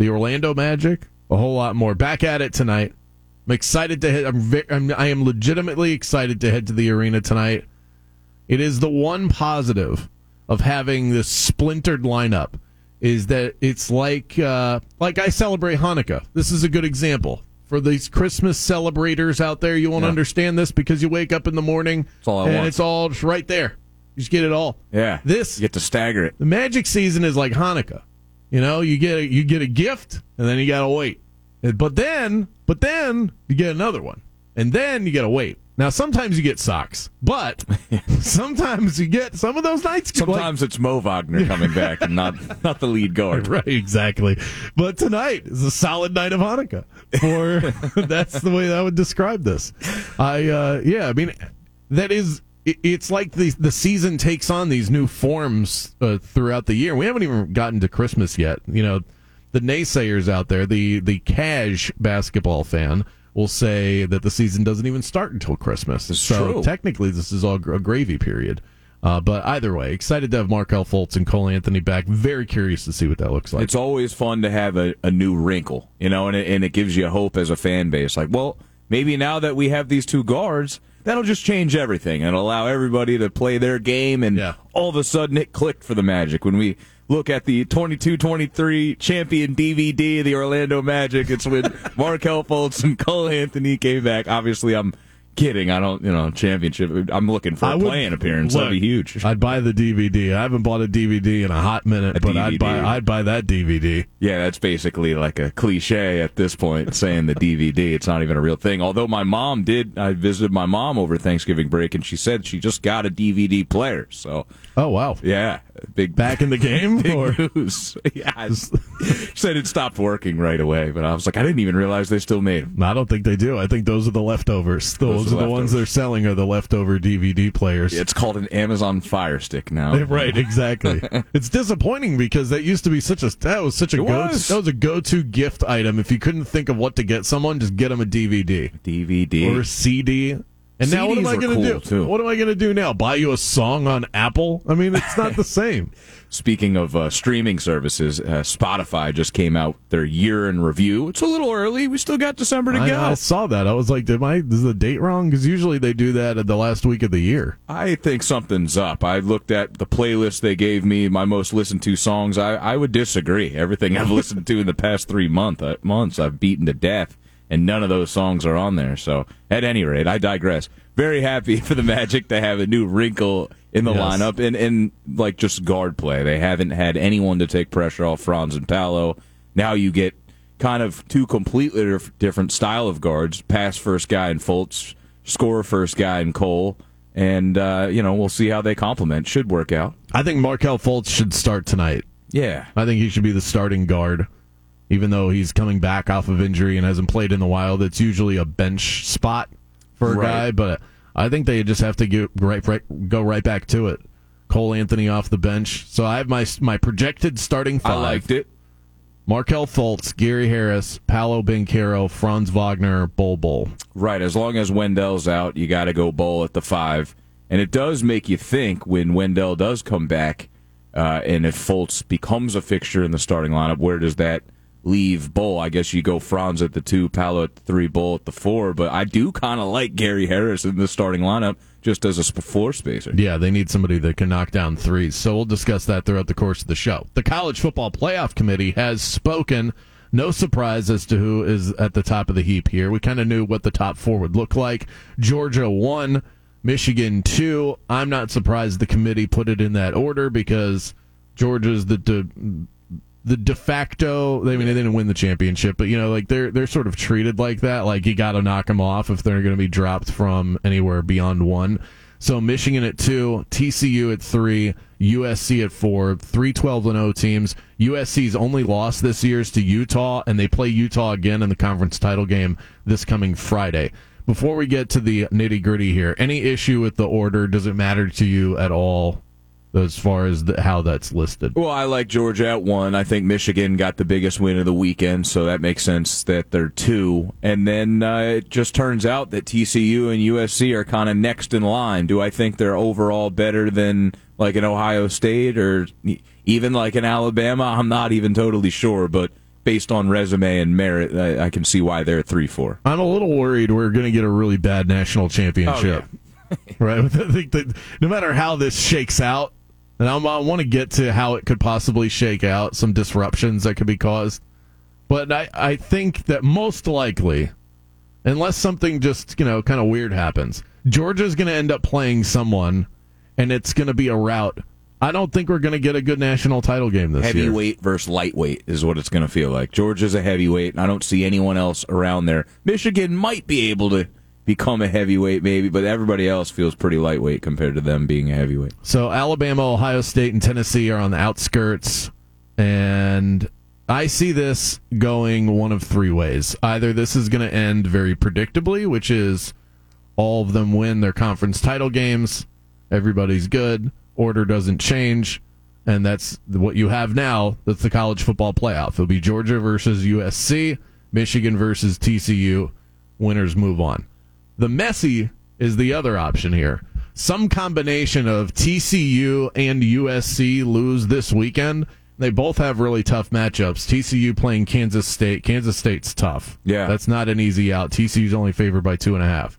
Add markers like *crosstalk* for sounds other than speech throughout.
the Orlando Magic, a whole lot more. Back at it tonight. I'm excited to hit. I'm, ve- I'm I am legitimately excited to head to the arena tonight. It is the one positive of having this splintered lineup is that it's like uh, like I celebrate Hanukkah. This is a good example for these Christmas celebrators out there. You won't Yeah. understand this because you wake up in the morning It's all at and once. it's all just right there. You just get it all. Yeah. This You get to stagger it. the magic season is like Hanukkah. You know, you get a, you get a gift and then you gotta wait. But then, but then you get another one, and then you gotta wait. Now sometimes you get socks, but *laughs* sometimes you get some of those nights. like- Sometimes it's Mo Wagner coming back and not *laughs* not the lead guard. *laughs* right, exactly. But tonight is a solid night of Hanukkah. For that's the way I would describe this. I uh, yeah, I mean that is. It- It's like the the season takes on these new forms uh, throughout the year. We haven't even gotten to Christmas yet. You know, the naysayers out there, the the cash basketball fan will say that the season doesn't even start until Christmas. It's so true. technically, this is all a gravy period. Uh, but either way, excited to have Markelle Fultz and Cole Anthony back. Very curious to see what that looks like. It's always fun to have a, a new wrinkle, you know, and it, and it gives you hope as a fan base. Like, well, maybe now that we have these two guards, that'll just change everything and allow everybody to play their game. And Yeah. all of a sudden, it clicked for the Magic when we look at the 22-23 champion DVD of the Orlando Magic. It's when *laughs* Markelle Fultz and Cole Anthony came back. Obviously, I'm kidding. I don't, you know, championship. I'm looking for a would- playing appearance. That'd be huge. I'd buy the DVD. I haven't bought a DVD in a hot minute, A but I'd buy I'd buy that DVD. Yeah, that's basically like a cliche at this point, *laughs* saying the DVD. It's not even a real thing. Although my mom did, I visited my mom over Thanksgiving break, and she said she just got a DVD player. So, Oh wow! yeah, big Back in the *laughs* game, or news. *laughs* Yeah, she said it stopped working right away, but I was like, I didn't even realize they still made them. I don't think they do. I think those are the leftovers. Those, Those are the ones they're selling are the leftover DVD players. It's called an Amazon Fire Stick now. *laughs* Right, exactly. *laughs* it's disappointing because that used to be such a that was such a It go was. that was a go to gift item. If you couldn't think of what to get someone, just get them a DVD DVD. or a CD. And now what am I going to cool, do? too. What am I going to do now? Buy you a song on Apple? I mean, it's not the same. *laughs* Speaking of uh, streaming services, uh, Spotify just came out their year in review. It's a little early. We still got December to I, go. I saw that. I was like, did my is the date wrong? Because usually they do that at the last week of the year. I think something's up. I looked at the playlist they gave me, my most listened to songs. I, I would disagree. Everything I've *laughs* listened to in the past three month, uh, months, I've beaten to death, and none of those songs are on there. So, at any rate, I digress. Very happy *laughs* for the Magic to have a new wrinkle in the Yes. lineup and, and like just guard play. They haven't had anyone to take pressure off Franz and Paolo. Now you get kind of two completely different style of guards: pass first guy in Fultz, score first guy in Cole, and uh, you know we'll see how they complement. Should work out. I think Markelle Fultz should start tonight. Yeah, I think he should be the starting guard, even though he's coming back off of injury and hasn't played in the wild. It's usually a bench spot for a Right. guy, but I think they just have to get right, right, go right back to it. Cole Anthony off the bench. So I have my my projected starting five. I liked it. Markelle Fultz, Gary Harris, Paolo Banchero, Franz Wagner, Bol Bol. Right, as long as Wendell's out, you got to go Bol at the five. And it does make you think when Wendell does come back, uh, and if Fultz becomes a fixture in the starting lineup, where does that leave Bol? I guess you go Franz at the two, Paolo at the three, Bol at the four. But I do kind of like Gary Harris in the starting lineup just as a floor spacer. Yeah, they need somebody that can knock down threes. So we'll discuss that throughout the course of the show. The College Football Playoff Committee has spoken. No surprise as to who is at the top of the heap here. We kind of knew what the top four would look like. Georgia one, Michigan two. I'm not surprised the committee put it in that order because Georgia's the de, the de facto. I mean, they didn't win the championship, but you know, like they're they're sort of treated like that. Like you got to knock them off if they're going to be dropped from anywhere beyond one. So Michigan at two, TCU at three, USC at four, three 12 and 0 teams. USC's only loss this year is to Utah, and they play Utah again in the conference title game this coming Friday. Before we get to the nitty gritty here, any issue with the order? Does it matter to you at all as far as the, how that's listed? Well, I like Georgia at one. I think Michigan got the biggest win of the weekend, so that makes sense that they're two. And then uh, it just turns out that TCU and USC are kind of next in line. Do I think they're overall better than like an Ohio State or even like an Alabama? I'm not even totally sure, but based on resume and merit, I, I can see why they're three four. I'm a little worried we're going to get a really bad national championship. Oh, *laughs* right? *laughs* I think that no matter how this shakes out, and I'm, i want to get to how it could possibly shake out, some disruptions that could be caused. But I, I think that most likely, unless something just, you know, kind of weird happens, Georgia's going to end up playing someone, and it's going to be a rout. I don't think we're going to get a good national title game this heavyweight year. Heavyweight versus lightweight is what it's going to feel like. Georgia's a heavyweight, and I don't see anyone else around there. Michigan might be able to become a heavyweight, maybe, but everybody else feels pretty lightweight compared to them being a heavyweight. So Alabama, Ohio State, and Tennessee are on the outskirts, and I see this going one of three ways. Either this is going to end very predictably, which is all of them win their conference title games, everybody's good, order doesn't change, and that's what you have now. That's the college football playoff. It'll be Georgia versus USC, Michigan versus TCU. Winners move on. The messy is the other option here. Some combination of TCU and USC lose this weekend. They both have really tough matchups. TCU playing Kansas State. Kansas State's tough. Yeah. That's not an easy out. TCU's only favored by two and a half.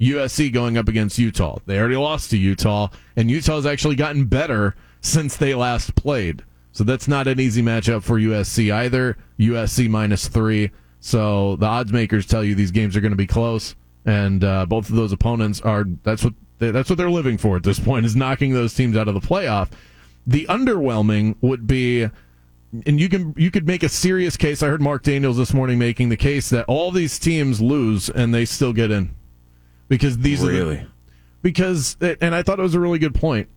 USC going up against Utah. They already lost to Utah, and Utah's actually gotten better since they last played. So that's not an easy matchup for USC either. USC minus three. So the odds makers tell you these games are going to be close and uh, both of those opponents are that's what they, that's what they're living for at this point is knocking those teams out of the playoff. The underwhelming would be, and you can you could make a serious case. I heard Mark Daniels this morning making the case that all these teams lose and they still get in because these really are the, because and I thought it was a really good point.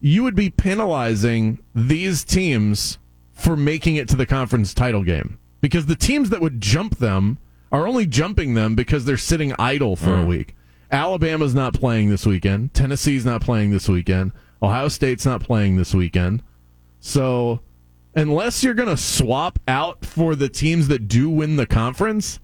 You would be penalizing these teams for making it to the conference title game because the teams that would jump them are only jumping them because they're sitting idle for mm. a week. Alabama's not playing this weekend. Tennessee's not playing this weekend. Ohio State's not playing this weekend. So, unless you're going to swap out for the teams that do win the conference,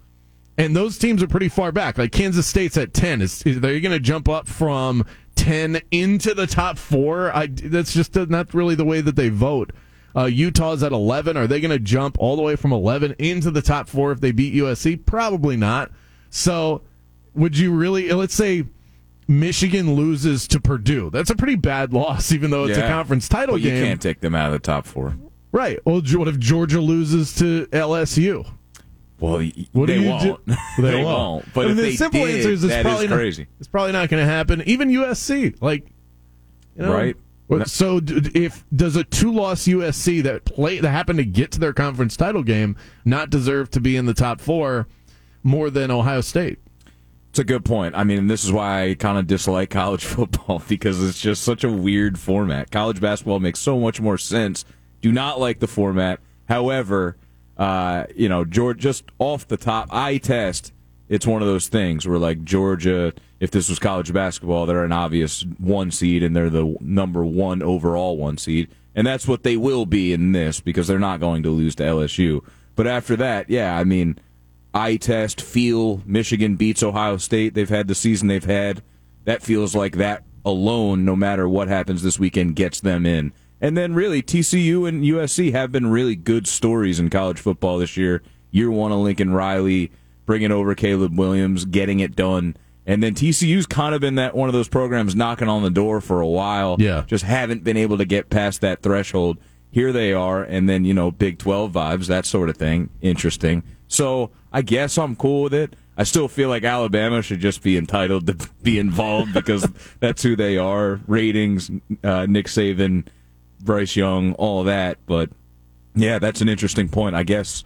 and those teams are pretty far back. Like Kansas State's at 10. Is, is are you going to jump up from 10 into the top 4? I that's just not really the way that they vote. Uh, Utah's at 11. Are they going to jump all the way from 11 into the top four if they beat USC? Probably not. So, would you really, let's say Michigan loses to Purdue. That's a pretty bad *laughs* loss, even though it's yeah. a conference title well, game. You can't take them out of the top four. Right. Well, what if Georgia loses to LSU? Well, what they won't. Do? *laughs* They, they won't. won't. But I mean, the simple did, answer is it's probably is crazy. Not, it's probably not going to happen. Even USC, like, you know, right. So, if does a two-loss USC that play that happened to get to their conference title game not deserve to be in the top four more than Ohio State? It's a good point. I mean, this is why I kind of dislike college *laughs* football because it's just such a weird format. College basketball makes so much more sense. Do not like the format. However, uh, you know, George, just off the top, I test, it's one of those things where like Georgia if this was college basketball, they're an obvious one seed and they're the number one overall one seed. And that's what they will be in this because they're not going to lose to LSU. But after that, yeah, I mean, eye test, feel, Michigan beats Ohio State. They've had the season they've had. That feels like that alone, no matter what happens this weekend, gets them in. And then really, TCU and USC have been really good stories in college football this year. Year one of Lincoln Riley, bringing over Caleb Williams, getting it done. And then TCU's kind of been that one of those programs knocking on the door for a while. Yeah. Just haven't been able to get past that threshold. Here they are, and then, you know, Big 12 vibes, that sort of thing. Interesting. So I guess I'm cool with it. I still feel like Alabama should just be entitled to be involved *laughs* because that's who they are. Ratings, uh, Nick Saban, Bryce Young, all that. But yeah, that's an interesting point. I guess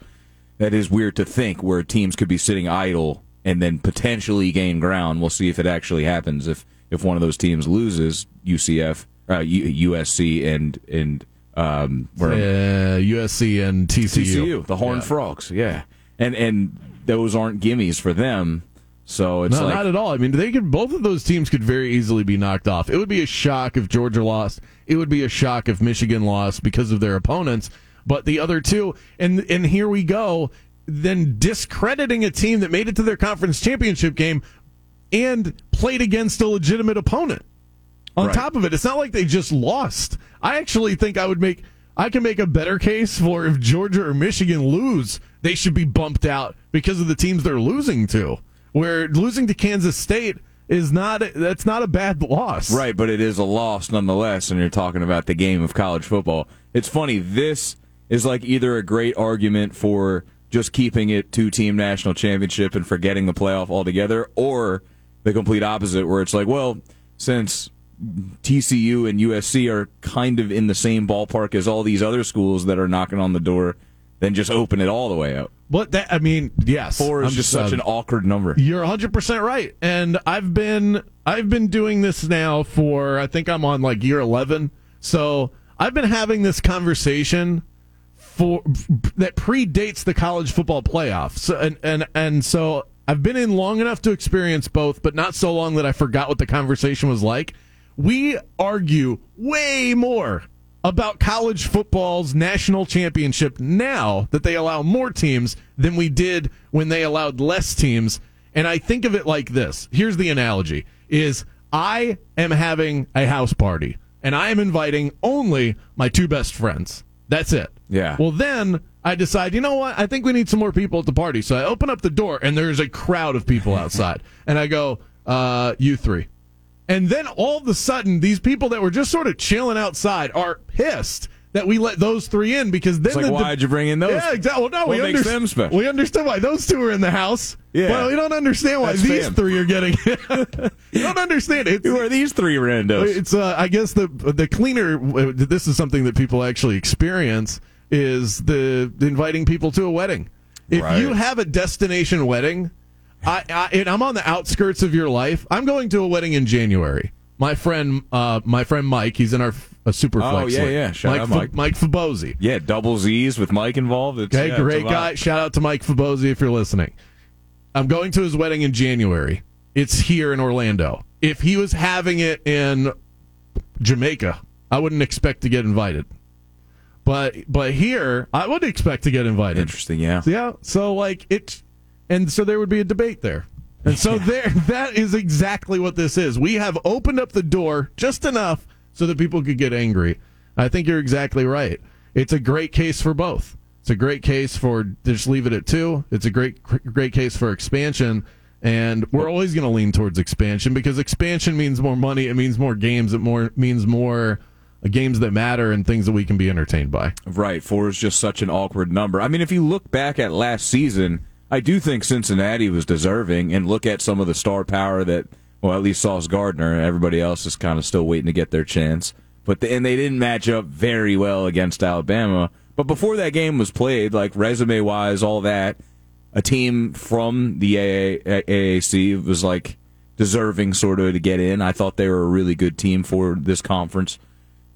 that is weird to think where teams could be sitting idle and then potentially gain ground. We'll see if it actually happens. If if one of those teams loses, UCF, uh, USC, and and um, where uh, USC and TCU, TCU, the Horned yeah. Frogs, yeah, and and those aren't gimmies for them. So it's no, like, not at all. I mean, they could both of those teams could very easily be knocked off. It would be a shock if Georgia lost. It would be a shock if Michigan lost because of their opponents. But the other two, and and here we go then discrediting a team that made it to their conference championship game and played against a legitimate opponent. On right. top of it, it's not like they just lost. I actually think I would make I can make a better case for if Georgia or Michigan lose, they should be bumped out because of the teams they're losing to. Where losing to Kansas State is not that's not a bad loss. Right, but it is a loss nonetheless, and you're talking about the game of college football. It's funny, this is like either a great argument for just keeping it two team national championship and forgetting the playoff altogether, or the complete opposite, where it's like, well, since TCU and USC are kind of in the same ballpark as all these other schools that are knocking on the door, then just open it all the way up. But that, I mean, yes, Four is I'm just such uh, an awkward number. You're 100% right. And I've been I've been doing this now for I think I'm on like year 11. So, I've been having this conversation for that predates the college football playoff. So and and and so I've been in long enough to experience both, but not so long that I forgot what the conversation was like. We argue way more about college football's national championship now that they allow more teams than we did when they allowed less teams. And I think of it like this. Here's the analogy is I am having a house party and I am inviting only my two best friends. That's it. Yeah. Well, then I decide, you know what? I think we need some more people at the party. So I open up the door and there's a crowd of people *laughs* outside. and I go, uh, you three. And then all of a sudden, these people that were just sort of chilling outside are pissed that we let those three in because then It's like, the, why'd you bring in those? Yeah, exactly. Well, no, What we, makes under- them special? we understand why those two are in the house. Yeah. Well, we don't understand why That's these fam. three are getting. *laughs* you don't understand it. Who are these three randos? It's uh, I guess the the cleaner. This is something that people actually experience is the inviting people to a wedding. If Right. you have a destination wedding, I, I I'm on the outskirts of your life. I'm going to a wedding in January. My friend, uh, my friend Mike, he's in our a super Oh, flex yeah, league. yeah. Shout Mike, out Mike. Mike Fabosi. Yeah, double Z's with Mike involved. It's, Okay, yeah, great guy. Shout out to Mike Fabosi if you're listening. I'm going to his wedding in January. It's here in Orlando. If he was having it in Jamaica, I wouldn't expect to get invited. But but here, I would expect to get invited. Interesting, yeah. Yeah. So like it, and so there would be a debate there. And so *laughs* there, that is exactly what this is. We have opened up the door just enough so that people could get angry. I think you're exactly right. It's a great case for both. It's a great case for just leave it at two. It's a great great case for expansion. And we're always going to lean towards expansion because expansion means more money. It means more games. It more means more games that matter and things that we can be entertained by. Right, four is just such an awkward number. I mean, if you look back at last season, I do think Cincinnati was deserving, and look at some of the star power that, well, at least Sauce Gardner. Everybody else is kind of still waiting to get their chance. But the, and they didn't match up very well against Alabama. But before that game was played, like resume wise, all that, a team from the AA, AAC was like deserving sort of to get in. I thought they were a really good team for this conference.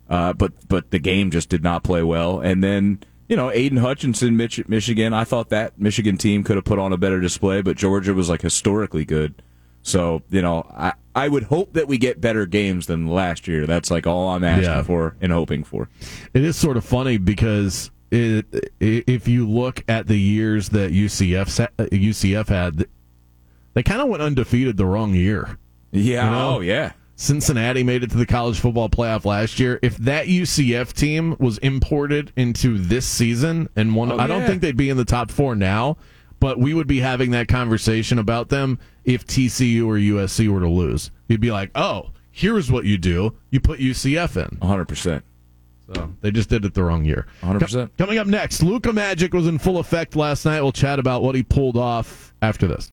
Uh, but but the game just did not play well. And then you know Aidan Hutchinson, Mich- Michigan. I thought that Michigan team could have put on a better display, but Georgia was like historically good. So you know I I would hope that we get better games than last year. That's like all I'm asking Yeah. for and hoping for. It is sort of funny because it, if you look at the years that UCF UCF uh, had, they kind of went undefeated the wrong year. Yeah. You know? Oh yeah. Cincinnati made it to the college football playoff last year. If that UCF team was imported into this season and one, Oh, I don't yeah. think they'd be in the top four now, but we would be having that conversation about them if TCU or USC were to lose. You'd be like, oh, here's what you do: you put UCF in. 100. percent So they just did it the wrong year. 100%. Coming up next, Luka Magic was in full effect last night. We'll chat about what he pulled off after this.